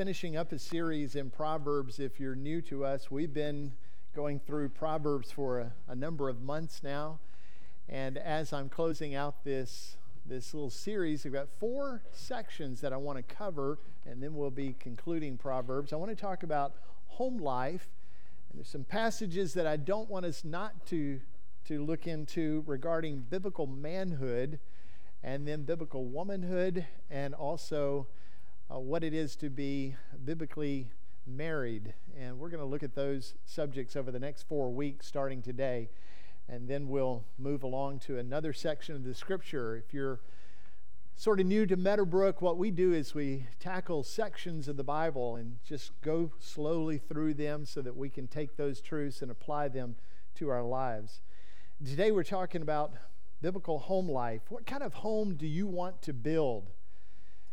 finishing up a series in Proverbs. If you're new to us, we've been going through Proverbs for a, a, number of months now. And as I'm closing out this, this little series, I've got four sections that I want to cover, and then we'll be concluding Proverbs. I want to talk about home life. And there's some passages that I don't want us not to, to look into regarding biblical manhood and then biblical womanhood and also uh, what it is to be biblically married. And we're going to look at those subjects over the next four weeks, starting today. And then we'll move along to another section of the scripture. If you're sort of new to Meadowbrook, what we do is we tackle sections of the Bible and just go slowly through them so that we can take those truths and apply them to our lives. Today we're talking about biblical home life. What kind of home do you want to build?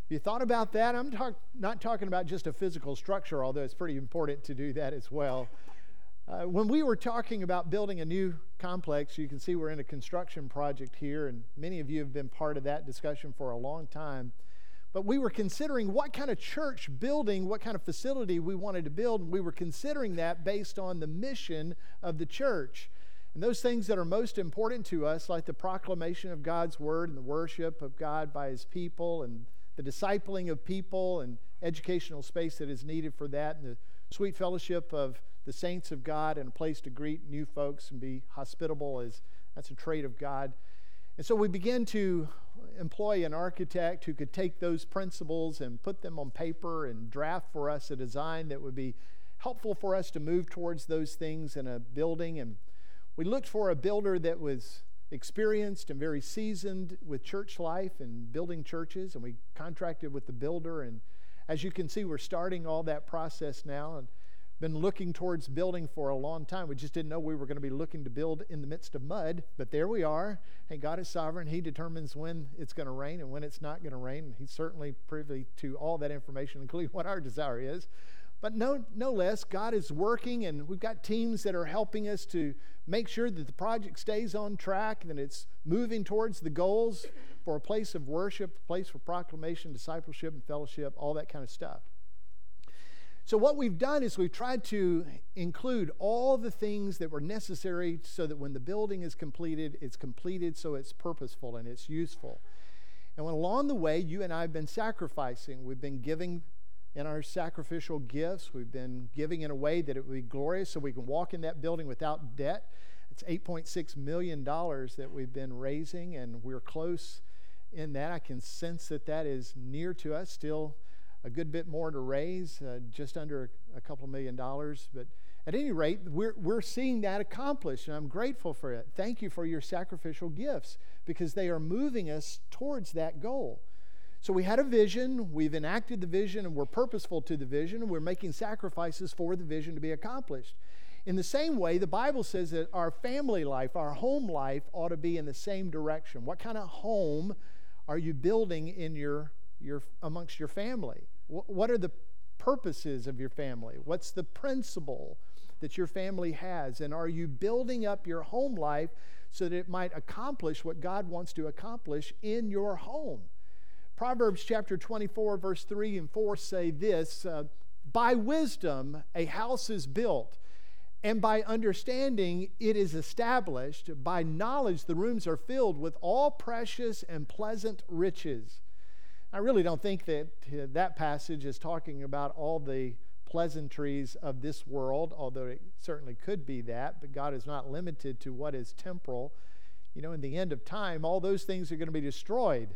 You thought about that? I'm talk, not talking about just a physical structure, although it's pretty important to do that as well. Uh, when we were talking about building a new complex, you can see we're in a construction project here, and many of you have been part of that discussion for a long time. But we were considering what kind of church building, what kind of facility we wanted to build, and we were considering that based on the mission of the church. And those things that are most important to us, like the proclamation of God's word and the worship of God by his people and the discipling of people and educational space that is needed for that, and the sweet fellowship of the saints of God and a place to greet new folks and be hospitable is that's a trait of God. And so we began to employ an architect who could take those principles and put them on paper and draft for us a design that would be helpful for us to move towards those things in a building. And we looked for a builder that was experienced and very seasoned with church life and building churches, and we contracted with the builder. And as you can see, we're starting all that process now and been looking towards building for a long time. We just didn't know we were going to be looking to build in the midst of mud, but there we are. And God is sovereign. He determines when it's going to rain and when it's not going to rain. He's certainly privy to all that information, including what our desire is. But no, no less, God is working, and we've got teams that are helping us to make sure that the project stays on track and that it's moving towards the goals for a place of worship, a place for proclamation, discipleship, and fellowship, all that kind of stuff. So, what we've done is we've tried to include all the things that were necessary so that when the building is completed, it's completed so it's purposeful and it's useful. And when along the way, you and I have been sacrificing, we've been giving in our sacrificial gifts. We've been giving in a way that it would be glorious so we can walk in that building without debt. It's $8.6 million that we've been raising, and we're close in that. I can sense that that is near to us, still a good bit more to raise, uh, just under a, couple million dollars. But at any rate, we're, we're seeing that accomplished, and I'm grateful for it. Thank you for your sacrificial gifts because they are moving us towards that goal. So we had a vision, we've enacted the vision, and we're purposeful to the vision, and we're making sacrifices for the vision to be accomplished. In the same way, the Bible says that our family life, our home life, ought to be in the same direction. What kind of home are you building in your, your amongst your family? What are the purposes of your family? What's the principle that your family has? And are you building up your home life so that it might accomplish what God wants to accomplish in your home? Proverbs chapter 24, verse 3 and 4 say this uh, By wisdom a house is built, and by understanding it is established. By knowledge the rooms are filled with all precious and pleasant riches. I really don't think that uh, that passage is talking about all the pleasantries of this world, although it certainly could be that, but God is not limited to what is temporal. You know, in the end of time, all those things are going to be destroyed.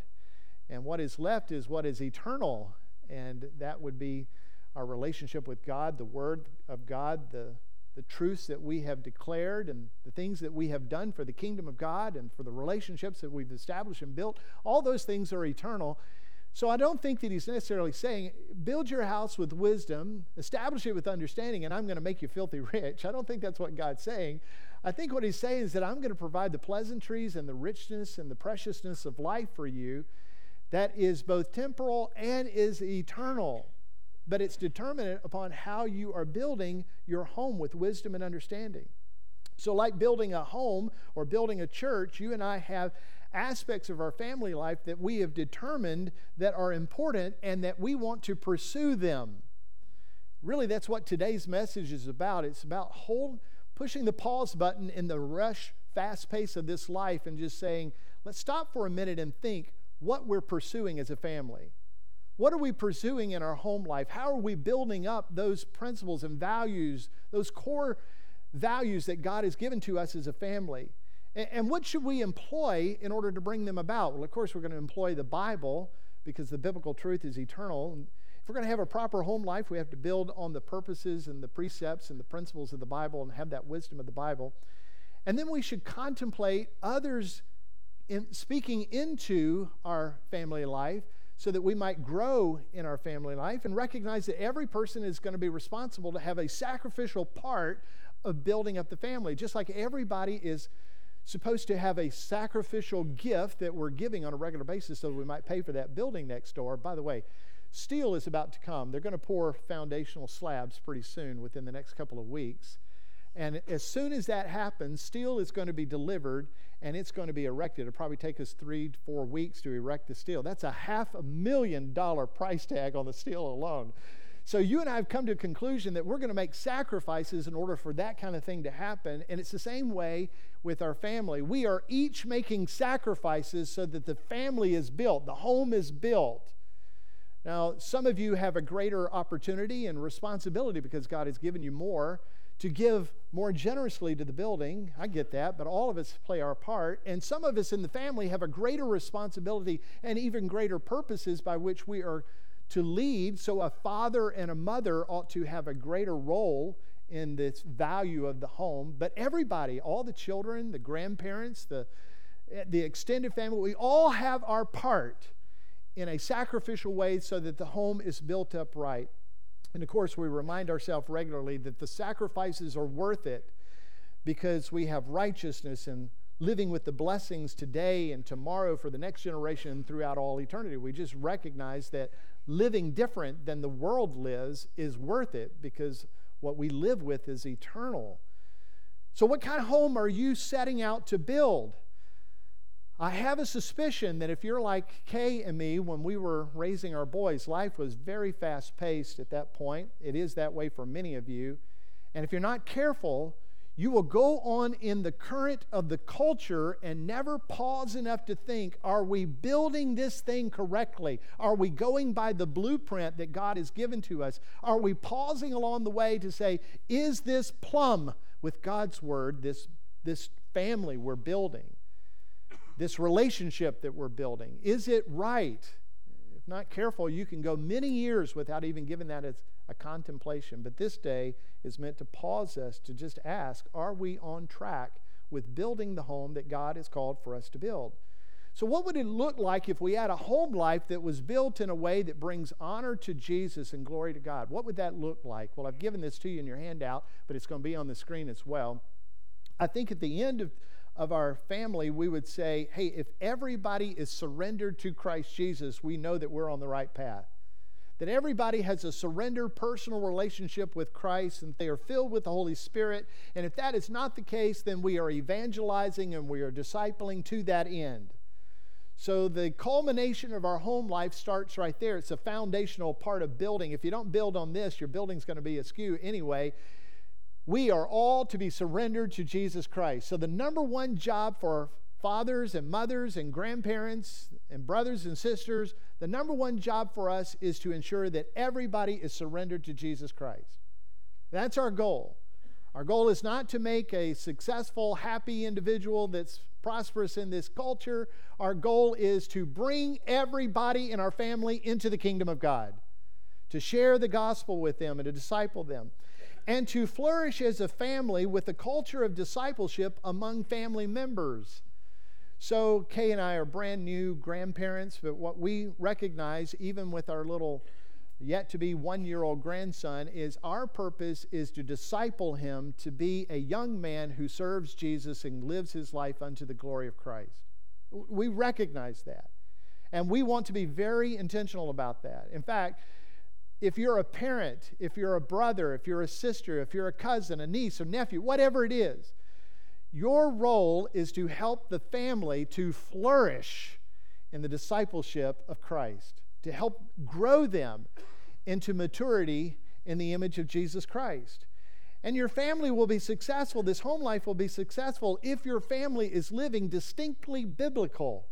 And what is left is what is eternal, and that would be our relationship with God, the Word of God, the, the truths that we have declared, and the things that we have done for the kingdom of God and for the relationships that we've established and built. All those things are eternal. So I don't think that he's necessarily saying, build your house with wisdom, establish it with understanding, and I'm going to make you filthy rich. I don't think that's what God's saying. I think what he's saying is that I'm going to provide the pleasantries and the richness and the preciousness of life for you that is both temporal and is eternal. But it's determined upon how you are building your home with wisdom and understanding. So, like building a home or building a church, you and I have aspects of our family life that we have determined that are important and that we want to pursue them. really, that's what today's message is about. It's about hold, pushing the pause button in the rush, fast pace of this life and just saying, let's stop for a minute and think what we're pursuing as a family. What are we pursuing in our home life? How are we building up those principles and values, those core values that God has given to us as a family? And what should we employ in order to bring them about? Well, of course, we're going to employ the Bible because the biblical truth is eternal. If we're going to have a proper home life, we have to build on the purposes and the precepts and the principles of the Bible and have that wisdom of the Bible. And then we should contemplate others in speaking into our family life so that we might grow in our family life and recognize that every person is going to be responsible to have a sacrificial part of building up the family, just like everybody is supposed to have a sacrificial gift that we're giving on a regular basis so that we might pay for that building next door. By the way, steel is about to come. They're going to pour foundational slabs pretty soon within the next couple of weeks. And as soon as that happens, steel is going to be delivered and it's going to be erected. It'll probably take us three to four weeks to erect the steel. That's a half a million dollar price tag on the steel alone. So you and I have come to a conclusion that we're going to make sacrifices in order for that kind of thing to happen. And it's the same way with our family. We are each making sacrifices so that the family is built, the home is built. Now, some of you have a greater opportunity and responsibility because God has given you more to give more generously to the building. I get that, but all of us play our part. And some of us in the family have a greater responsibility and even greater purposes by which we are to lead. So a father and a mother ought to have a greater role in this value of the home. But everybody, all the children, the grandparents, the, the extended family, we all have our part in a sacrificial way so that the home is built up right. And of course, we remind ourselves regularly that the sacrifices are worth it because we have righteousness and living with the blessings today and tomorrow for the next generation throughout all eternity. We just recognize that living different than the world lives is worth it because what we live with is eternal. So, what kind of home are you setting out to build? I have a suspicion that if you're like Kay and me when we were raising our boys, life was very fast paced at that point. It is that way for many of you. And if you're not careful, you will go on in the current of the culture and never pause enough to think are we building this thing correctly? Are we going by the blueprint that God has given to us? Are we pausing along the way to say, is this plumb with God's word, this, this family we're building? This relationship that we're building? Is it right? If not careful, you can go many years without even giving that as a contemplation. But this day is meant to pause us to just ask are we on track with building the home that God has called for us to build? So, what would it look like if we had a home life that was built in a way that brings honor to Jesus and glory to God? What would that look like? Well, I've given this to you in your handout, but it's going to be on the screen as well. I think at the end of of our family, we would say, hey, if everybody is surrendered to Christ Jesus, we know that we're on the right path. That everybody has a surrendered personal relationship with Christ and they are filled with the Holy Spirit. And if that is not the case, then we are evangelizing and we are discipling to that end. So the culmination of our home life starts right there. It's a foundational part of building. If you don't build on this, your building's going to be askew anyway. We are all to be surrendered to Jesus Christ. So, the number one job for fathers and mothers and grandparents and brothers and sisters, the number one job for us is to ensure that everybody is surrendered to Jesus Christ. That's our goal. Our goal is not to make a successful, happy individual that's prosperous in this culture. Our goal is to bring everybody in our family into the kingdom of God, to share the gospel with them and to disciple them and to flourish as a family with a culture of discipleship among family members. So, Kay and I are brand new grandparents, but what we recognize, even with our little yet to be one year old grandson, is our purpose is to disciple him to be a young man who serves Jesus and lives his life unto the glory of Christ. We recognize that. And we want to be very intentional about that. In fact, if you're a parent, if you're a brother, if you're a sister, if you're a cousin, a niece, or nephew, whatever it is, your role is to help the family to flourish in the discipleship of Christ, to help grow them into maturity in the image of Jesus Christ. And your family will be successful, this home life will be successful if your family is living distinctly biblical.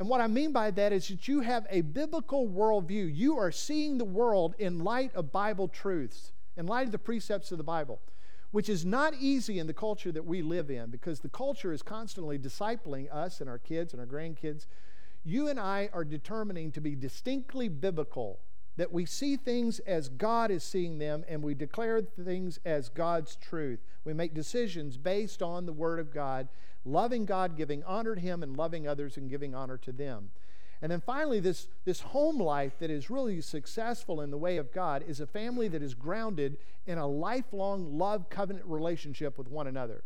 And what I mean by that is that you have a biblical worldview. You are seeing the world in light of Bible truths, in light of the precepts of the Bible, which is not easy in the culture that we live in because the culture is constantly discipling us and our kids and our grandkids. You and I are determining to be distinctly biblical that we see things as God is seeing them and we declare things as God's truth. We make decisions based on the Word of God, loving God, giving honor to Him, and loving others and giving honor to them. And then finally, this, this home life that is really successful in the way of God is a family that is grounded in a lifelong love covenant relationship with one another.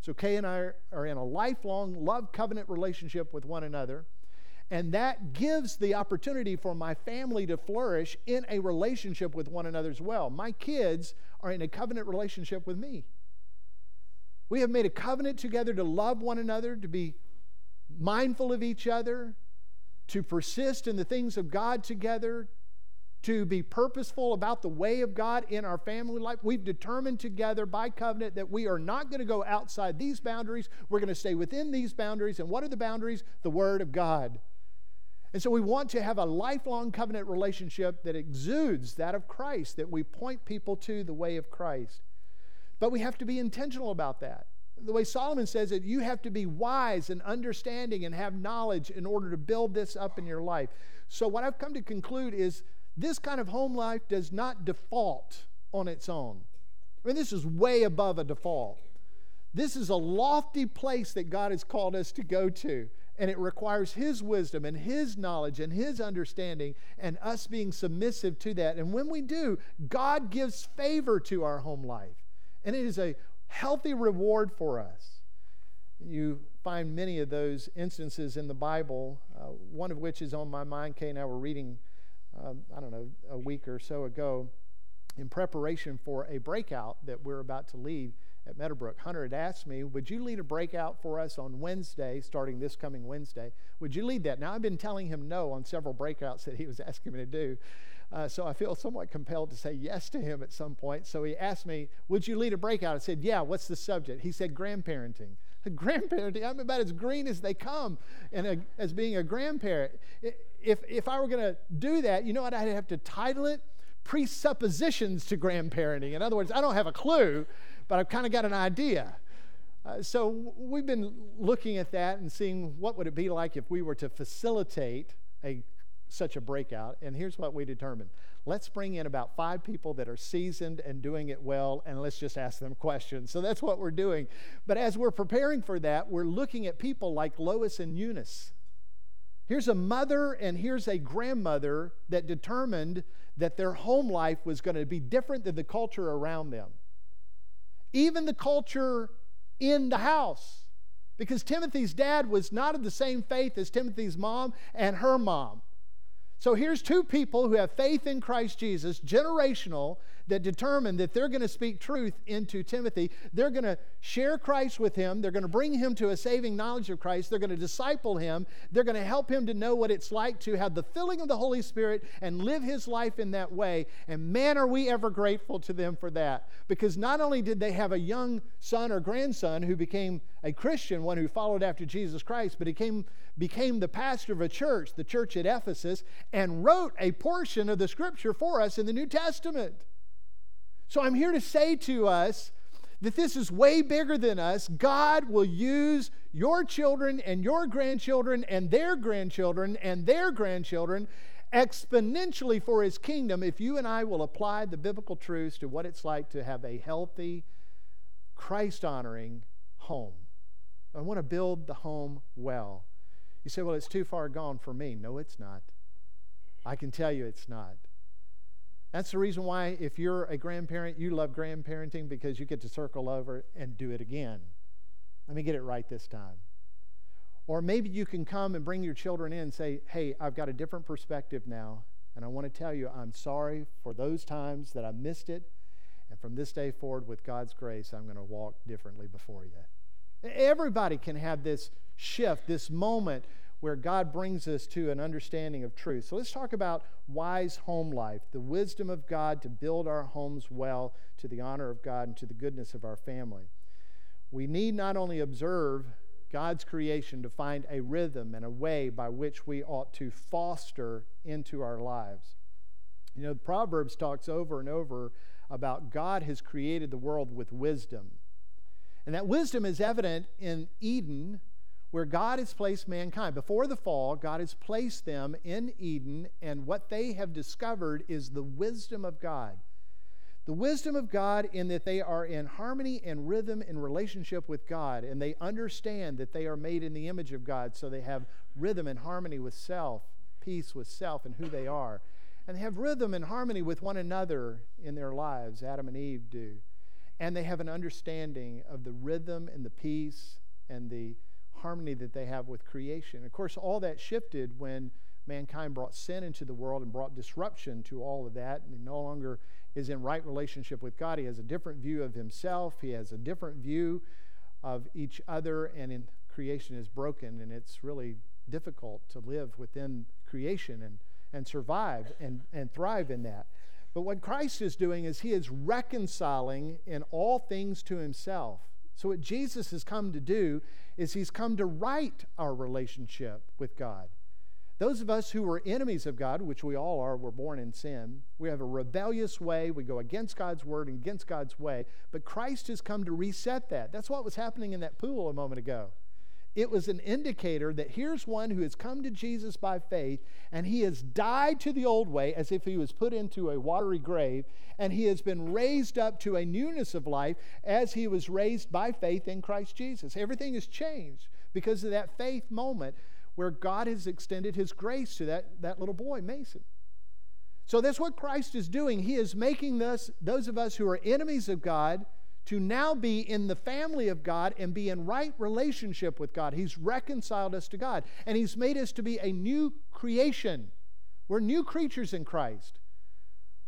So Kay and I are in a lifelong love covenant relationship with one another. And that gives the opportunity for my family to flourish in a relationship with one another as well. My kids are in a covenant relationship with me. We have made a covenant together to love one another, to be mindful of each other, to persist in the things of God together, to be purposeful about the way of God in our family life. We've determined together by covenant that we are not going to go outside these boundaries. We're going to stay within these boundaries. And what are the boundaries? The Word of God. And so we want to have a lifelong covenant relationship that exudes that of Christ, that we point people to the way of Christ. But we have to be intentional about that. The way Solomon says it, you have to be wise and understanding and have knowledge in order to build this up in your life. So, what I've come to conclude is this kind of home life does not default on its own. I mean, this is way above a default. This is a lofty place that God has called us to go to. And it requires His wisdom and His knowledge and His understanding and us being submissive to that. And when we do, God gives favor to our home life. And it is a healthy reward for us. You find many of those instances in the Bible, uh, one of which is on my mind. Kay and I were reading, um, I don't know, a week or so ago in preparation for a breakout that we're about to lead at Meadowbrook. Hunter had asked me, Would you lead a breakout for us on Wednesday, starting this coming Wednesday? Would you lead that? Now, I've been telling him no on several breakouts that he was asking me to do. Uh, so I feel somewhat compelled to say yes to him at some point. So he asked me, Would you lead a breakout? I said, Yeah, what's the subject? He said, Grandparenting. Grandparenting, I'm about as green as they come and a, as being a grandparent. If, if I were going to do that, you know what? I'd have to title it Presuppositions to Grandparenting. In other words, I don't have a clue but I've kind of got an idea. Uh, so we've been looking at that and seeing what would it be like if we were to facilitate a such a breakout. And here's what we determined. Let's bring in about five people that are seasoned and doing it well, and let's just ask them questions. So that's what we're doing. But as we're preparing for that, we're looking at people like Lois and Eunice. Here's a mother and here's a grandmother that determined that their home life was going to be different than the culture around them even the culture in the house. Because Timothy's dad was not of the same faith as Timothy's mom and her mom. So here's two people who have faith in Christ Jesus, generational, that determine that they're going to speak truth into Timothy. They're going to share Christ with him. They're going to bring him to a saving knowledge of Christ. They're going to disciple him. They're going to help him to know what it's like to have the filling of the Holy Spirit and live his life in that way. And man, are we ever grateful to them for that. Because not only did they have a young son or grandson who became a Christian, one who followed after Jesus Christ, but he came, became the pastor of a church, the church at Ephesus, and wrote a portion of the scripture for us in the New Testament. So I'm here to say to us that this is way bigger than us. God will use your children and your grandchildren and their grandchildren and their grandchildren exponentially for his kingdom if you and I will apply the biblical truths to what it's like to have a healthy, Christ honoring home. I want to build the home well. You say, well, it's too far gone for me. No, it's not. I can tell you it's not. That's the reason why, if you're a grandparent, you love grandparenting because you get to circle over and do it again. Let me get it right this time. Or maybe you can come and bring your children in and say, Hey, I've got a different perspective now, and I want to tell you I'm sorry for those times that I missed it. And from this day forward, with God's grace, I'm going to walk differently before you. Everybody can have this shift, this moment where God brings us to an understanding of truth. So let's talk about wise home life, the wisdom of God to build our homes well to the honor of God and to the goodness of our family. We need not only observe God's creation to find a rhythm and a way by which we ought to foster into our lives. You know, Proverbs talks over and over about God has created the world with wisdom. And that wisdom is evident in Eden where God has placed mankind. Before the fall, God has placed them in Eden, and what they have discovered is the wisdom of God. The wisdom of God, in that they are in harmony and rhythm in relationship with God, and they understand that they are made in the image of God, so they have rhythm and harmony with self, peace with self, and who they are. And they have rhythm and harmony with one another in their lives, Adam and Eve do. And they have an understanding of the rhythm and the peace and the harmony that they have with creation. Of course, all that shifted when mankind brought sin into the world and brought disruption to all of that, and he no longer is in right relationship with God. He has a different view of himself, he has a different view of each other, and creation is broken, and it's really difficult to live within creation and, and survive and, and thrive in that. But what Christ is doing is he is reconciling in all things to himself. So, what Jesus has come to do is he's come to right our relationship with God. Those of us who were enemies of God, which we all are, were born in sin. We have a rebellious way. We go against God's word and against God's way. But Christ has come to reset that. That's what was happening in that pool a moment ago. It was an indicator that here's one who has come to Jesus by faith, and he has died to the old way as if he was put into a watery grave, and he has been raised up to a newness of life as he was raised by faith in Christ Jesus. Everything has changed because of that faith moment where God has extended his grace to that, that little boy, Mason. So that's what Christ is doing. He is making us, those of us who are enemies of God, to now be in the family of God and be in right relationship with God. He's reconciled us to God, and He's made us to be a new creation. We're new creatures in Christ.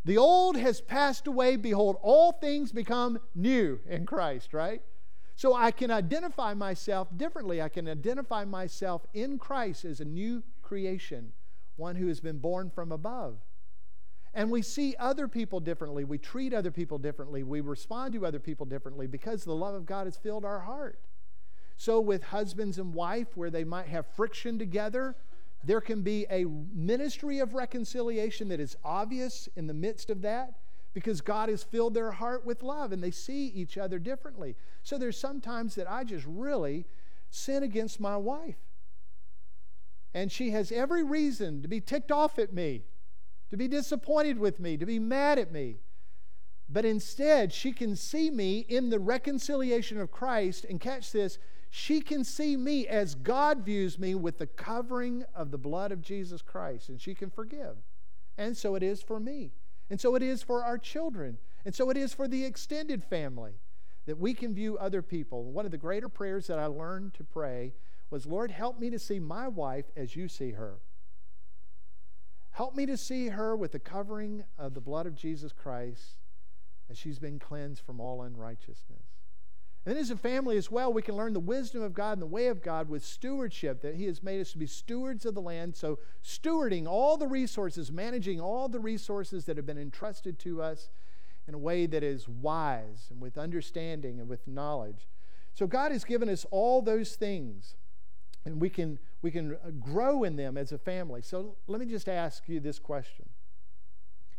The old has passed away. Behold, all things become new in Christ, right? So I can identify myself differently. I can identify myself in Christ as a new creation, one who has been born from above. And we see other people differently. We treat other people differently. We respond to other people differently because the love of God has filled our heart. So, with husbands and wife, where they might have friction together, there can be a ministry of reconciliation that is obvious in the midst of that because God has filled their heart with love and they see each other differently. So, there's sometimes that I just really sin against my wife. And she has every reason to be ticked off at me to be disappointed with me, to be mad at me. But instead, she can see me in the reconciliation of Christ and catch this. She can see me as God views me with the covering of the blood of Jesus Christ, and she can forgive. And so it is for me. And so it is for our children. And so it is for the extended family that we can view other people. One of the greater prayers that I learned to pray was Lord, help me to see my wife as you see her. Help me to see her with the covering of the blood of Jesus Christ as she's been cleansed from all unrighteousness. And then, as a family as well, we can learn the wisdom of God and the way of God with stewardship, that He has made us to be stewards of the land. So, stewarding all the resources, managing all the resources that have been entrusted to us in a way that is wise and with understanding and with knowledge. So, God has given us all those things and we can we can uh, grow in them as a family. So let me just ask you this question.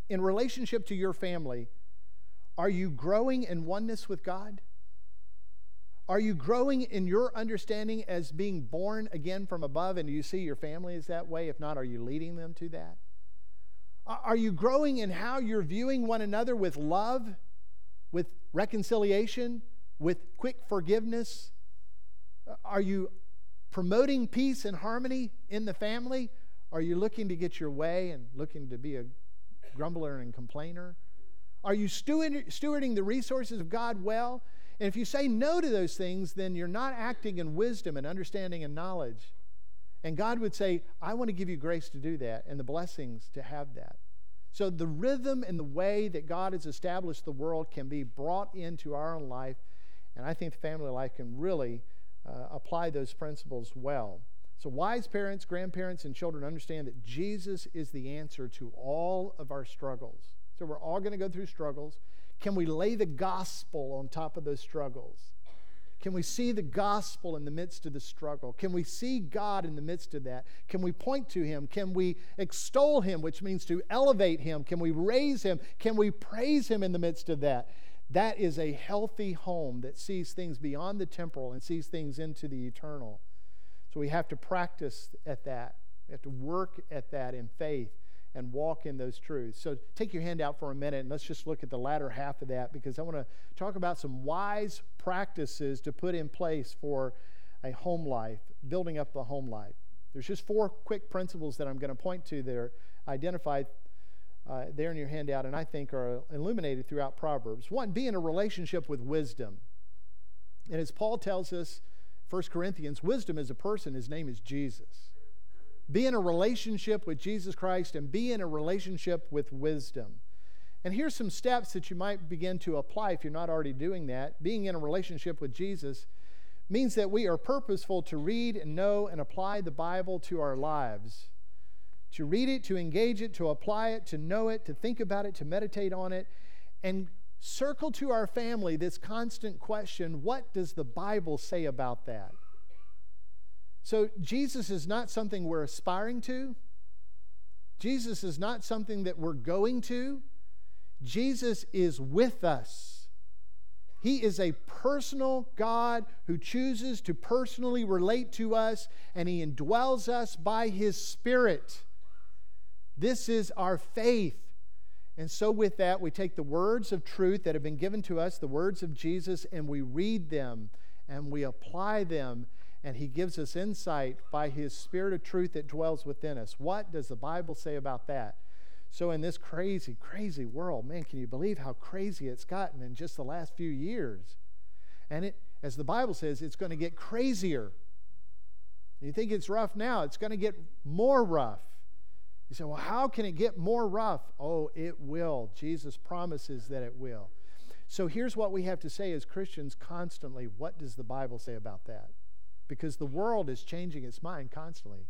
In relationship to your family are you growing in oneness with god? Are you growing in your understanding as being born again from above and you see your family is that way? If not are you leading them to that? Are you growing in how you're viewing one another with love with reconciliation with quick forgiveness? Are you promoting peace and harmony in the family? Are you looking to get your way and looking to be a grumbler and complainer? Are you stewarding the resources of God well? And if you say no to those things, then you're not acting in wisdom and understanding and knowledge. And God would say, I want to give you grace to do that and the blessings to have that. So the rhythm and the way that God has established the world can be brought into our own life. And I think the family life can really uh, apply those principles well. So, wise parents, grandparents, and children understand that Jesus is the answer to all of our struggles. So, we're all going to go through struggles. Can we lay the gospel on top of those struggles? Can we see the gospel in the midst of the struggle? Can we see God in the midst of that? Can we point to Him? Can we extol Him, which means to elevate Him? Can we raise Him? Can we praise Him in the midst of that? That is a healthy home that sees things beyond the temporal and sees things into the eternal. So we have to practice at that. We have to work at that in faith and walk in those truths. So take your hand out for a minute and let's just look at the latter half of that because I want to talk about some wise practices to put in place for a home life, building up the home life. There's just four quick principles that I'm going to point to that are identified uh, there in your handout and I think are illuminated throughout Proverbs. One, be in a relationship with wisdom. And as Paul tells us, 1 Corinthians, wisdom is a person, his name is Jesus. Be in a relationship with Jesus Christ and be in a relationship with wisdom. And here's some steps that you might begin to apply if you're not already doing that. Being in a relationship with Jesus means that we are purposeful to read and know and apply the Bible to our lives. To read it, to engage it, to apply it, to know it, to think about it, to meditate on it, and circle to our family this constant question what does the Bible say about that? So, Jesus is not something we're aspiring to. Jesus is not something that we're going to. Jesus is with us. He is a personal God who chooses to personally relate to us, and He indwells us by His Spirit. This is our faith. And so, with that, we take the words of truth that have been given to us, the words of Jesus, and we read them and we apply them and he gives us insight by his spirit of truth that dwells within us. What does the Bible say about that? So, in this crazy, crazy world, man, can you believe how crazy it's gotten in just the last few years? And it, as the Bible says, it's going to get crazier. You think it's rough now, it's going to get more rough. You say, well, how can it get more rough? Oh, it will. Jesus promises that it will. So here's what we have to say as Christians constantly what does the Bible say about that? because the world is changing its mind constantly.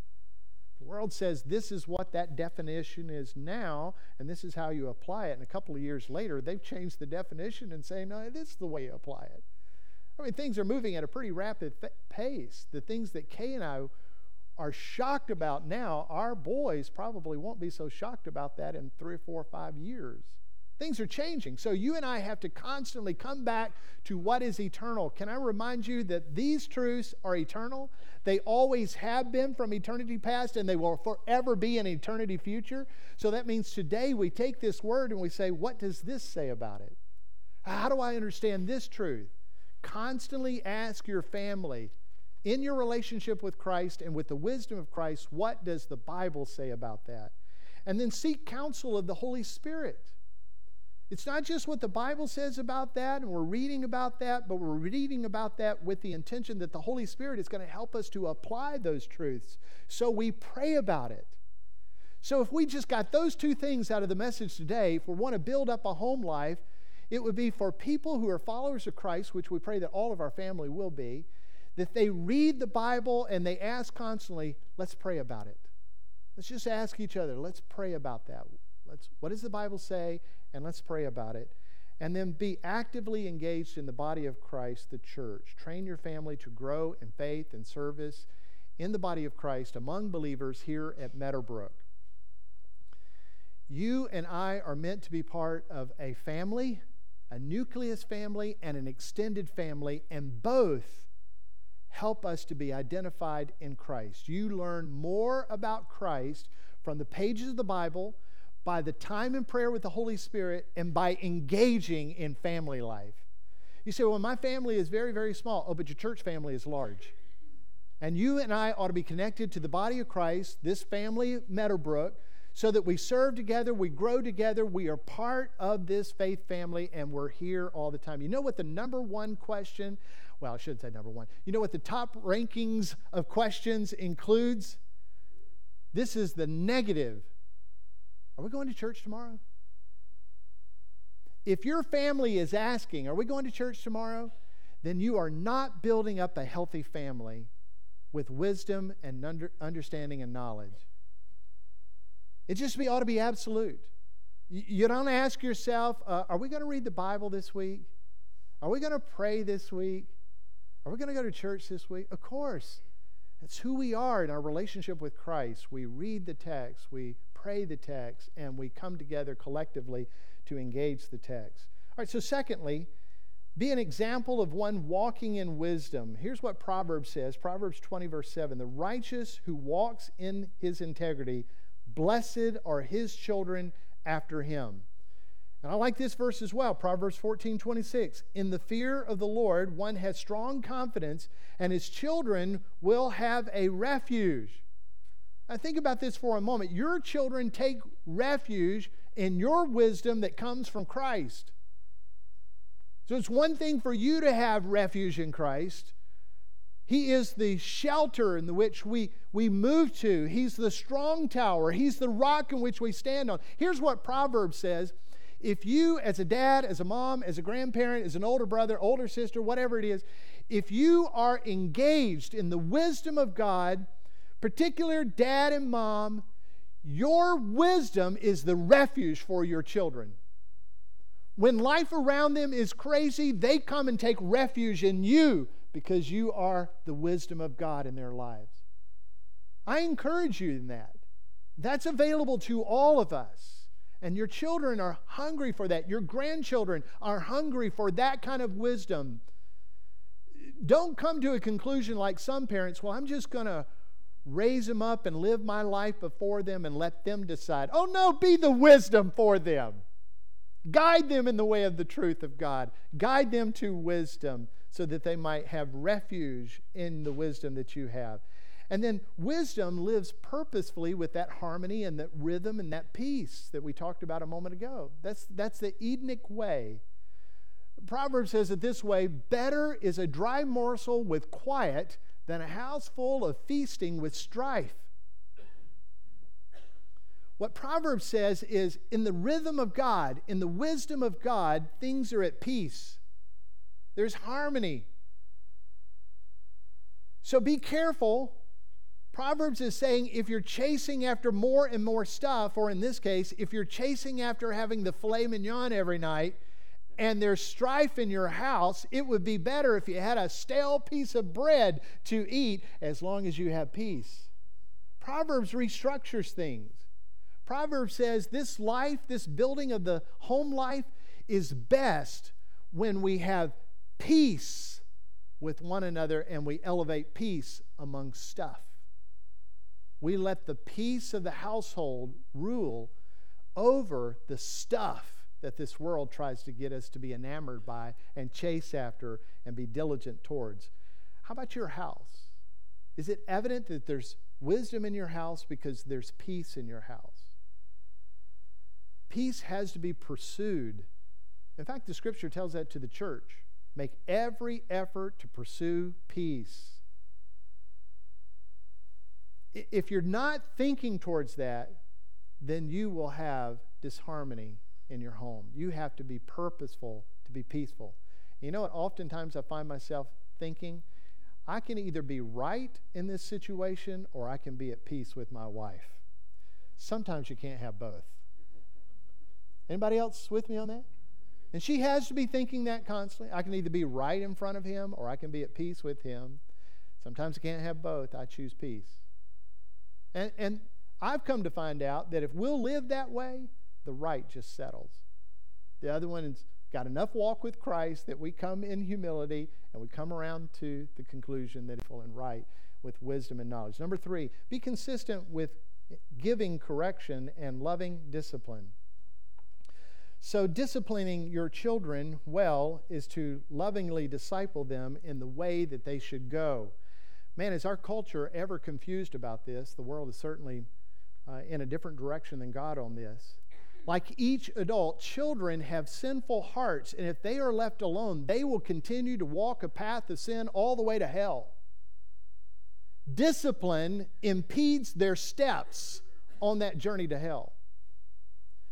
The world says this is what that definition is now, and this is how you apply it. And a couple of years later, they've changed the definition and say, no, this is the way you apply it. I mean, things are moving at a pretty rapid pace. The things that Kay and I are shocked about now, our boys probably won't be so shocked about that in three or four or five years. Things are changing. So you and I have to constantly come back to what is eternal. Can I remind you that these truths are eternal? They always have been from eternity past and they will forever be in eternity future. So that means today we take this word and we say, what does this say about it? How do I understand this truth? Constantly ask your family in your relationship with Christ and with the wisdom of Christ, what does the Bible say about that? And then seek counsel of the Holy Spirit. It's not just what the Bible says about that, and we're reading about that, but we're reading about that with the intention that the Holy Spirit is going to help us to apply those truths. So we pray about it. So if we just got those two things out of the message today, if we want to build up a home life, it would be for people who are followers of Christ, which we pray that all of our family will be, that they read the Bible and they ask constantly, let's pray about it. Let's just ask each other, let's pray about that. Let's, what does the Bible say? And let's pray about it. And then be actively engaged in the body of Christ, the church. Train your family to grow in faith and service in the body of Christ among believers here at Meadowbrook. You and I are meant to be part of a family, a nucleus family, and an extended family, and both help us to be identified in Christ. You learn more about Christ from the pages of the Bible by the time in prayer with the Holy Spirit and by engaging in family life. You say, well, my family is very, very small. Oh, but your church family is large. And you and I ought to be connected to the body of Christ, this family, Meadowbrook, so that we serve together, we grow together, we are part of this faith family, and we're here all the time. You know what the number one question, well, I shouldn't say number one. You know what the top rankings of questions includes? This is the negative are we going to church tomorrow? If your family is asking, Are we going to church tomorrow? then you are not building up a healthy family with wisdom and under, understanding and knowledge. It just be, ought to be absolute. You, you don't ask yourself, uh, are we going to read the Bible this week? Are we going to pray this week? Are we going to go to church this week? Of course. That's who we are in our relationship with Christ. We read the text, we pray the text, and we come together collectively to engage the text. All right, so secondly, be an example of one walking in wisdom. Here's what Proverbs says Proverbs 20, verse 7 The righteous who walks in his integrity, blessed are his children after him. And I like this verse as well Proverbs 14 26. In the fear of the Lord, one has strong confidence, and his children will have a refuge. Now, think about this for a moment. Your children take refuge in your wisdom that comes from Christ. So it's one thing for you to have refuge in Christ. He is the shelter in which we, we move to. He's the strong tower. He's the rock in which we stand on. Here's what Proverbs says if you, as a dad, as a mom, as a grandparent, as an older brother, older sister, whatever it is, if you are engaged in the wisdom of God, particular dad and mom, your wisdom is the refuge for your children. When life around them is crazy, they come and take refuge in you because you are the wisdom of God in their lives. I encourage you in that. That's available to all of us. And your children are hungry for that. Your grandchildren are hungry for that kind of wisdom. Don't come to a conclusion like some parents, well, I'm just going to raise them up and live my life before them and let them decide. Oh, no, be the wisdom for them. Guide them in the way of the truth of God. Guide them to wisdom so that they might have refuge in the wisdom that you have. And then wisdom lives purposefully with that harmony and that rhythm and that peace that we talked about a moment ago. That's, that's the Edenic way. Proverbs says it this way Better is a dry morsel with quiet than a house full of feasting with strife. What Proverbs says is in the rhythm of God, in the wisdom of God, things are at peace. There's harmony. So be careful Proverbs is saying if you're chasing after more and more stuff, or in this case, if you're chasing after having the filet mignon every night and there's strife in your house, it would be better if you had a stale piece of bread to eat as long as you have peace. Proverbs restructures things. Proverbs says this life, this building of the home life, is best when we have peace with one another and we elevate peace among stuff we let the peace of the household rule over the stuff that this world tries to get us to be enamored by and chase after and be diligent towards. How about your house? Is it evident that there's wisdom in your house because there's peace in your house? Peace has to be pursued. In fact, the scripture tells that to the church. Make every effort to pursue peace if you're not thinking towards that, then you will have disharmony in your home. You have to be purposeful to be peaceful. You know what? Oftentimes I find myself thinking, I can either be right in this situation or I can be at peace with my wife. Sometimes you can't have both. Anybody else with me on that? And she has to be thinking that constantly. I can either be right in front of him or I can be at peace with him. Sometimes I can't have both. I choose peace. And, and I've come to find out that if we'll live that way, the right just settles. The other one's got enough walk with Christ that we come in humility and we come around to the conclusion that it's full and right with wisdom and knowledge. Number three, be consistent with giving correction and loving discipline. So, disciplining your children well is to lovingly disciple them in the way that they should go. Man, is our culture ever confused about this? The world is certainly uh, in a different direction than God on this. Like each adult, children have sinful hearts, and if they are left alone, they will continue to walk a path of sin all the way to hell. Discipline impedes their steps on that journey to hell.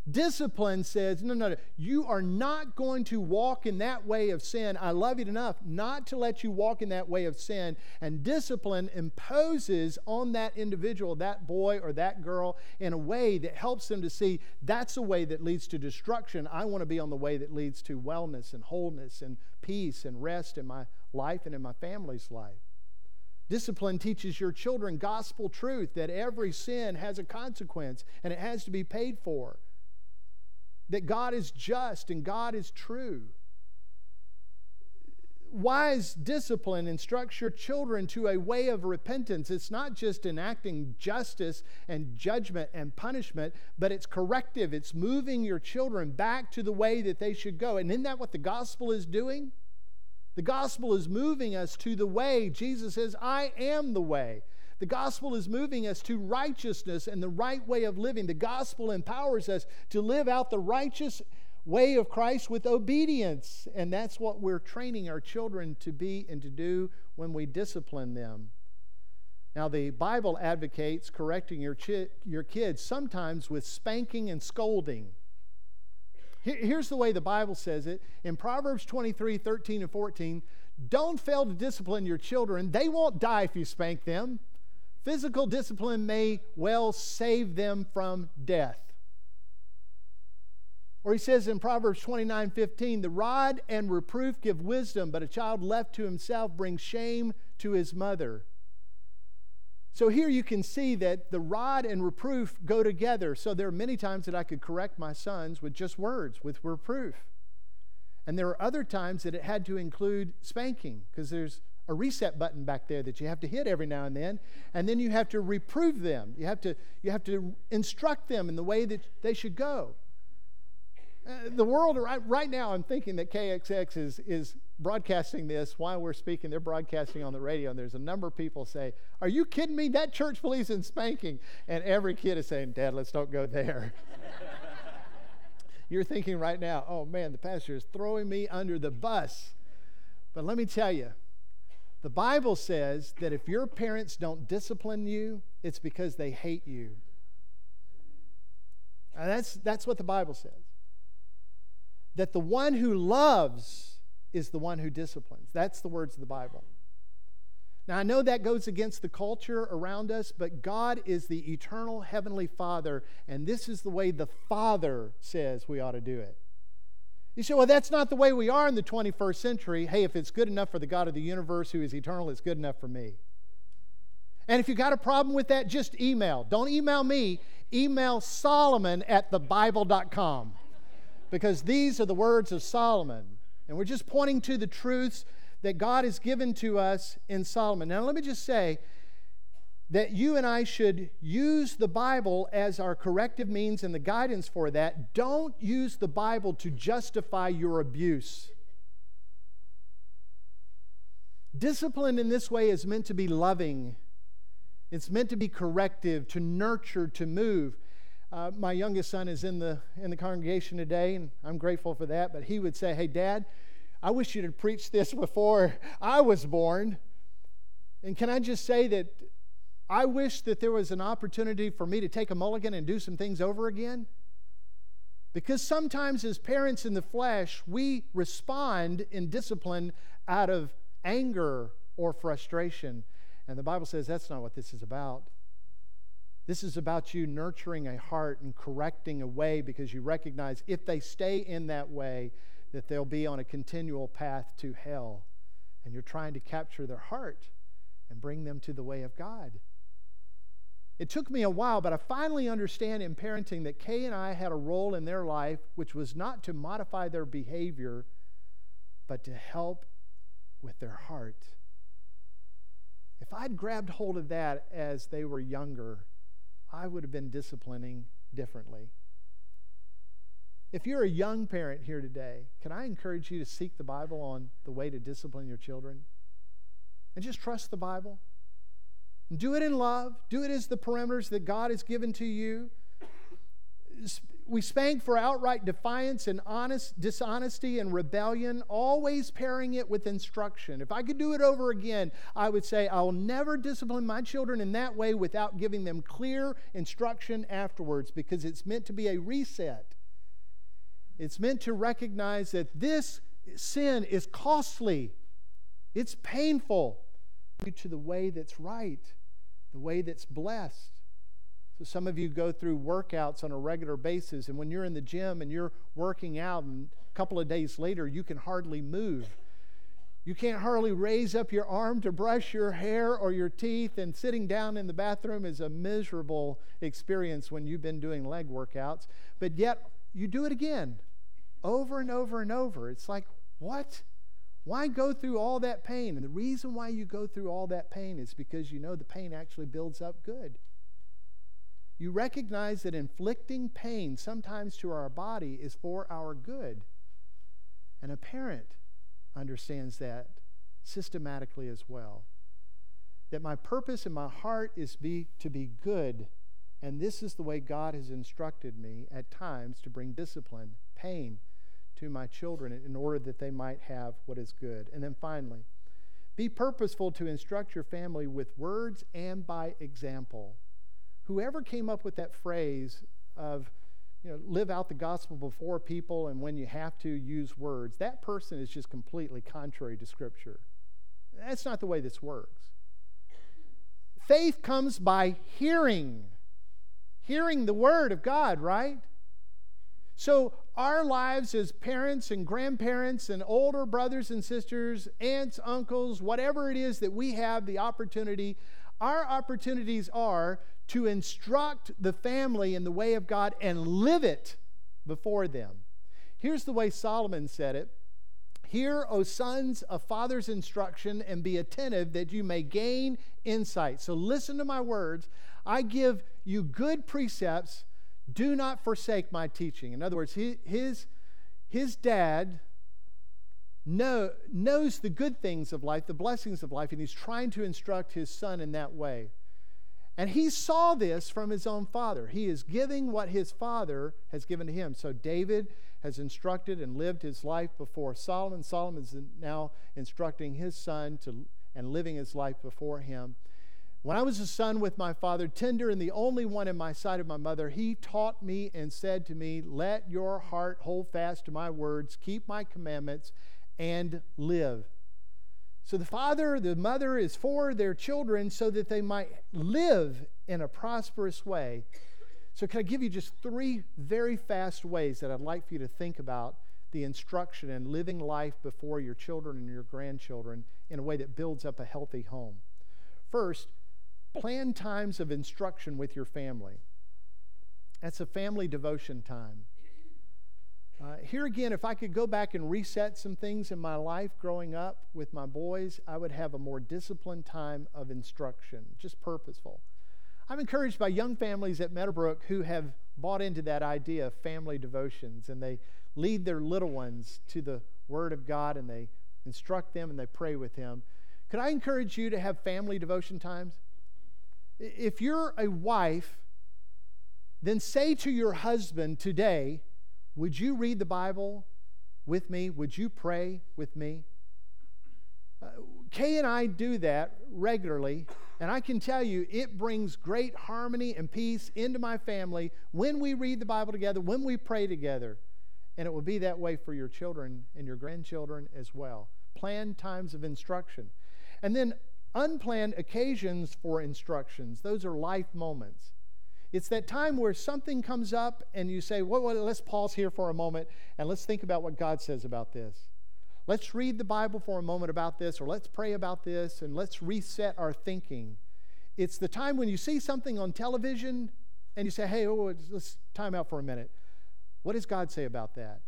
Discipline says, no, no, no, you are not going to walk in that way of sin. I love you enough not to let you walk in that way of sin. And discipline imposes on that individual, that boy or that girl, in a way that helps them to see that's a way that leads to destruction. I want to be on the way that leads to wellness and wholeness and peace and rest in my life and in my family's life. Discipline teaches your children gospel truth that every sin has a consequence and it has to be paid for that God is just and God is true. Wise discipline instructs your children to a way of repentance. It's not just enacting justice and judgment and punishment, but it's corrective. It's moving your children back to the way that they should go. And isn't that what the gospel is doing? The gospel is moving us to the way. Jesus says, I am the way. The gospel is moving us to righteousness and the right way of living. The gospel empowers us to live out the righteous way of Christ with obedience. And that's what we're training our children to be and to do when we discipline them. Now, the Bible advocates correcting your, chi- your kids sometimes with spanking and scolding. Here's the way the Bible says it in Proverbs 23 13 and 14. Don't fail to discipline your children. They won't die if you spank them. Physical discipline may well save them from death. Or he says in Proverbs 29 15, the rod and reproof give wisdom, but a child left to himself brings shame to his mother. So here you can see that the rod and reproof go together. So there are many times that I could correct my sons with just words, with reproof. And there are other times that it had to include spanking, because there's a reset button back there that you have to hit every now and then and then you have to reprove them. You have to you have to instruct them in the way that they should go. Uh, the world right, right now i'm thinking that kxx is is broadcasting this while we're speaking. They're broadcasting on the radio and there's a number of people say are you kidding me? That church believes in spanking. And every kid is saying dad let's don't go there. You're thinking right now oh man the pastor is throwing me under the bus. But let me tell you the Bible says that if your parents don't discipline you, it's because they hate you. And that's, that's what the Bible says. That the one who loves is the one who disciplines. That's the words of the Bible. Now, I know that goes against the culture around us, but God is the eternal heavenly Father, and this is the way the Father says we ought to do it. You say, well, that's not the way we are in the 21st century. Hey, if it's good enough for the God of the universe who is eternal, it's good enough for me. And if you got a problem with that, just email. Don't email me, email Solomon at thebible.com because these are the words of Solomon. And we're just pointing to the truths that God has given to us in Solomon. Now, let me just say, that you and I should use the Bible as our corrective means and the guidance for that. Don't use the Bible to justify your abuse. Discipline in this way is meant to be loving, it's meant to be corrective, to nurture, to move. Uh, my youngest son is in the, in the congregation today, and I'm grateful for that. But he would say, Hey, Dad, I wish you'd have preached this before I was born. And can I just say that I wish that there was an opportunity for me to take a mulligan and do some things over again. Because sometimes, as parents in the flesh, we respond in discipline out of anger or frustration. And the Bible says that's not what this is about. This is about you nurturing a heart and correcting a way because you recognize if they stay in that way, that they'll be on a continual path to hell. And you're trying to capture their heart and bring them to the way of God. It took me a while, but I finally understand in parenting that Kay and I had a role in their life which was not to modify their behavior, but to help with their heart. If I'd grabbed hold of that as they were younger, I would have been disciplining differently. If you're a young parent here today, can I encourage you to seek the Bible on the way to discipline your children? And just trust the Bible. Do it in love. Do it as the parameters that God has given to you. We spank for outright defiance and honest dishonesty and rebellion, always pairing it with instruction. If I could do it over again, I would say I will never discipline my children in that way without giving them clear instruction afterwards because it's meant to be a reset. It's meant to recognize that this sin is costly, it's painful due to the way that's right, the way that's blessed. So, some of you go through workouts on a regular basis, and when you're in the gym and you're working out, and a couple of days later, you can hardly move. You can't hardly raise up your arm to brush your hair or your teeth, and sitting down in the bathroom is a miserable experience when you've been doing leg workouts. But yet, you do it again over and over and over. It's like, what? Why go through all that pain? And the reason why you go through all that pain is because you know the pain actually builds up good. You recognize that inflicting pain sometimes to our body is for our good. And a parent understands that systematically as well. That my purpose in my heart is be, to be good. And this is the way God has instructed me at times to bring discipline, pain, to my children in order that they might have what is good. And then finally, be purposeful to instruct your family with words and by example. Whoever came up with that phrase of, you know, live out the gospel before people and when you have to use words, that person is just completely contrary to Scripture. That's not the way this works. Faith comes by hearing, hearing the Word of God, right? So, our lives as parents and grandparents and older brothers and sisters, aunts, uncles, whatever it is that we have the opportunity, our opportunities are to instruct the family in the way of God and live it before them. Here's the way Solomon said it Hear, O sons, a father's instruction, and be attentive that you may gain insight. So listen to my words. I give you good precepts do not forsake my teaching. In other words, his, his dad know, knows the good things of life, the blessings of life, and he's trying to instruct his son in that way. And he saw this from his own father. He is giving what his father has given to him. So David has instructed and lived his life before Solomon. Solomon is now instructing his son to and living his life before him. When I was a son with my father, tender and the only one in my sight of my mother, he taught me and said to me, Let your heart hold fast to my words, keep my commandments, and live. So the father, the mother is for their children so that they might live in a prosperous way. So, can I give you just three very fast ways that I'd like for you to think about the instruction and living life before your children and your grandchildren in a way that builds up a healthy home? First, Plan times of instruction with your family. That's a family devotion time. Uh, here again, if I could go back and reset some things in my life growing up with my boys, I would have a more disciplined time of instruction, just purposeful. I'm encouraged by young families at Meadowbrook who have bought into that idea of family devotions and they lead their little ones to the Word of God and they instruct them and they pray with Him. Could I encourage you to have family devotion times? If you're a wife, then say to your husband today, Would you read the Bible with me? Would you pray with me? Uh, Kay and I do that regularly, and I can tell you it brings great harmony and peace into my family when we read the Bible together, when we pray together. And it will be that way for your children and your grandchildren as well. Plan times of instruction. And then unplanned occasions for instructions. Those are life moments. It's that time where something comes up and you say, well, well, let's pause here for a moment and let's think about what God says about this. Let's read the Bible for a moment about this, or let's pray about this, and let's reset our thinking. It's the time when you see something on television and you say, hey, oh, let's time out for a minute. What does God say about that?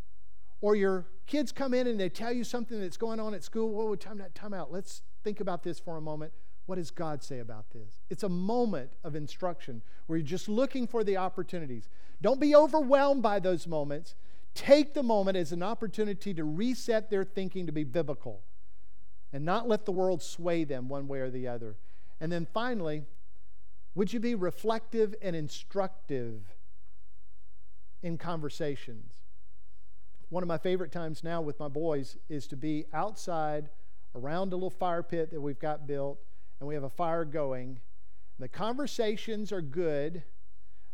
Or your kids come in and they tell you something that's going on at school. Whoa, time, that time out. Let's think about this for a moment. What does God say about this? It's a moment of instruction where you're just looking for the opportunities. Don't be overwhelmed by those moments. Take the moment as an opportunity to reset their thinking to be biblical and not let the world sway them one way or the other. And then finally, would you be reflective and instructive in conversations? One of my favorite times now with my boys is to be outside around a little fire pit that we've got built, and we have a fire going. The conversations are good.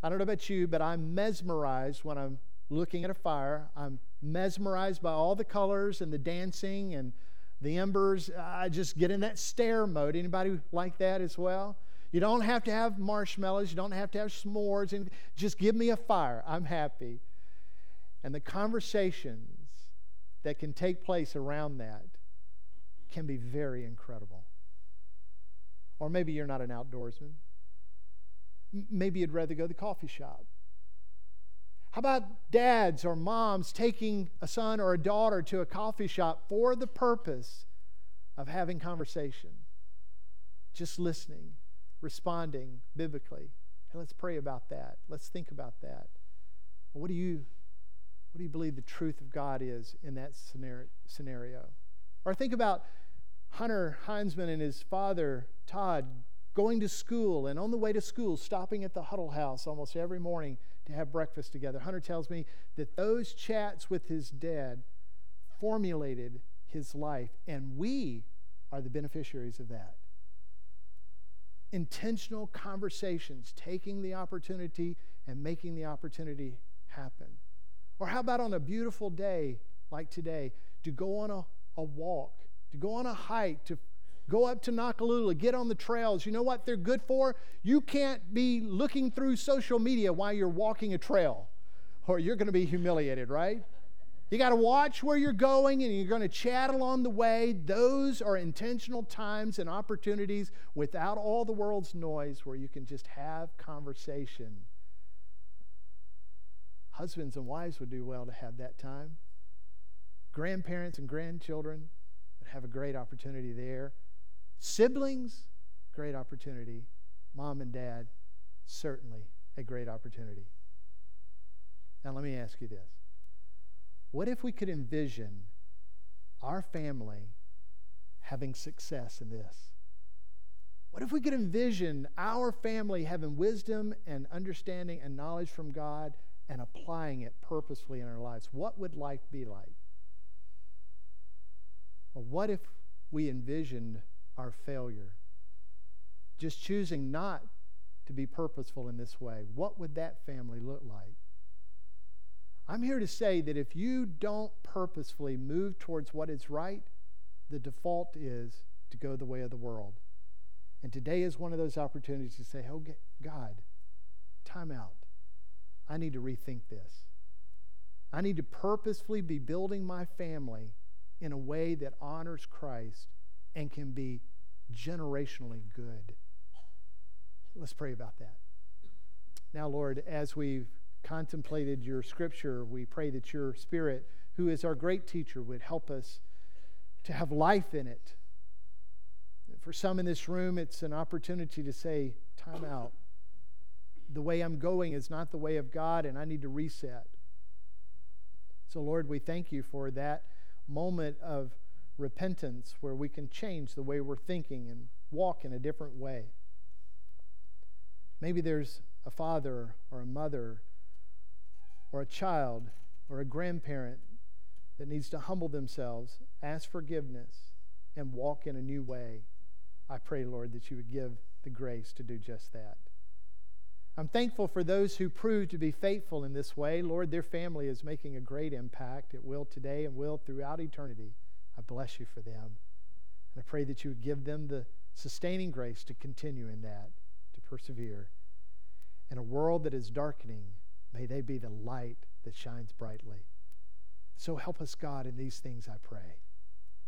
I don't know about you, but I'm mesmerized when I'm looking at a fire. I'm mesmerized by all the colors and the dancing and the embers. I just get in that stare mode. Anybody like that as well? You don't have to have marshmallows. You don't have to have s'mores. Anything. Just give me a fire. I'm happy. And the conversations that can take place around that can be very incredible. Or maybe you're not an outdoorsman. Maybe you'd rather go to the coffee shop. How about dads or moms taking a son or a daughter to a coffee shop for the purpose of having conversation? Just listening, responding biblically. And let's pray about that. Let's think about that. What do you what do you believe the truth of God is in that scenario? Or think about Hunter Heinzman and his father, Todd, going to school and on the way to school, stopping at the huddle house almost every morning to have breakfast together. Hunter tells me that those chats with his dad formulated his life, and we are the beneficiaries of that. Intentional conversations, taking the opportunity and making the opportunity happen. Or how about on a beautiful day like today, to go on a, a walk, to go on a hike, to Go up to Noccalula, get on the trails. You know what they're good for? You can't be looking through social media while you're walking a trail, or you're going to be humiliated, right? You got to watch where you're going and you're going to chat along the way. Those are intentional times and opportunities without all the world's noise where you can just have conversation. Husbands and wives would do well to have that time. Grandparents and grandchildren have a great opportunity there. Siblings, great opportunity. Mom and dad, certainly a great opportunity. Now, let me ask you this What if we could envision our family having success in this? What if we could envision our family having wisdom and understanding and knowledge from God and applying it purposefully in our lives? What would life be like? Or what if we envisioned our failure. Just choosing not to be purposeful in this way, what would that family look like? I'm here to say that if you don't purposefully move towards what is right, the default is to go the way of the world. And today is one of those opportunities to say, Oh, God, time out. I need to rethink this. I need to purposefully be building my family in a way that honors Christ and can be generationally good. Let's pray about that. Now, Lord, as we've contemplated your scripture, we pray that your Spirit, who is our great teacher, would help us to have life in it. For some in this room, it's an opportunity to say, Time out. The way I'm going is not the way of God, and I need to reset. So, Lord, we thank you for that moment of repentance where we can change the way we're thinking and walk in a different way. Maybe there's a father or a mother or a child or a grandparent that needs to humble themselves, ask forgiveness, and walk in a new way. I pray, Lord, that you would give the grace to do just that. I'm thankful for those who prove to be faithful in this way. Lord, their family is making a great impact. It will today and will throughout eternity. I bless you for them. And I pray that you would give them the sustaining grace to continue in that, to persevere. In a world that is darkening, may they be the light that shines brightly. So help us, God, in these things, I pray.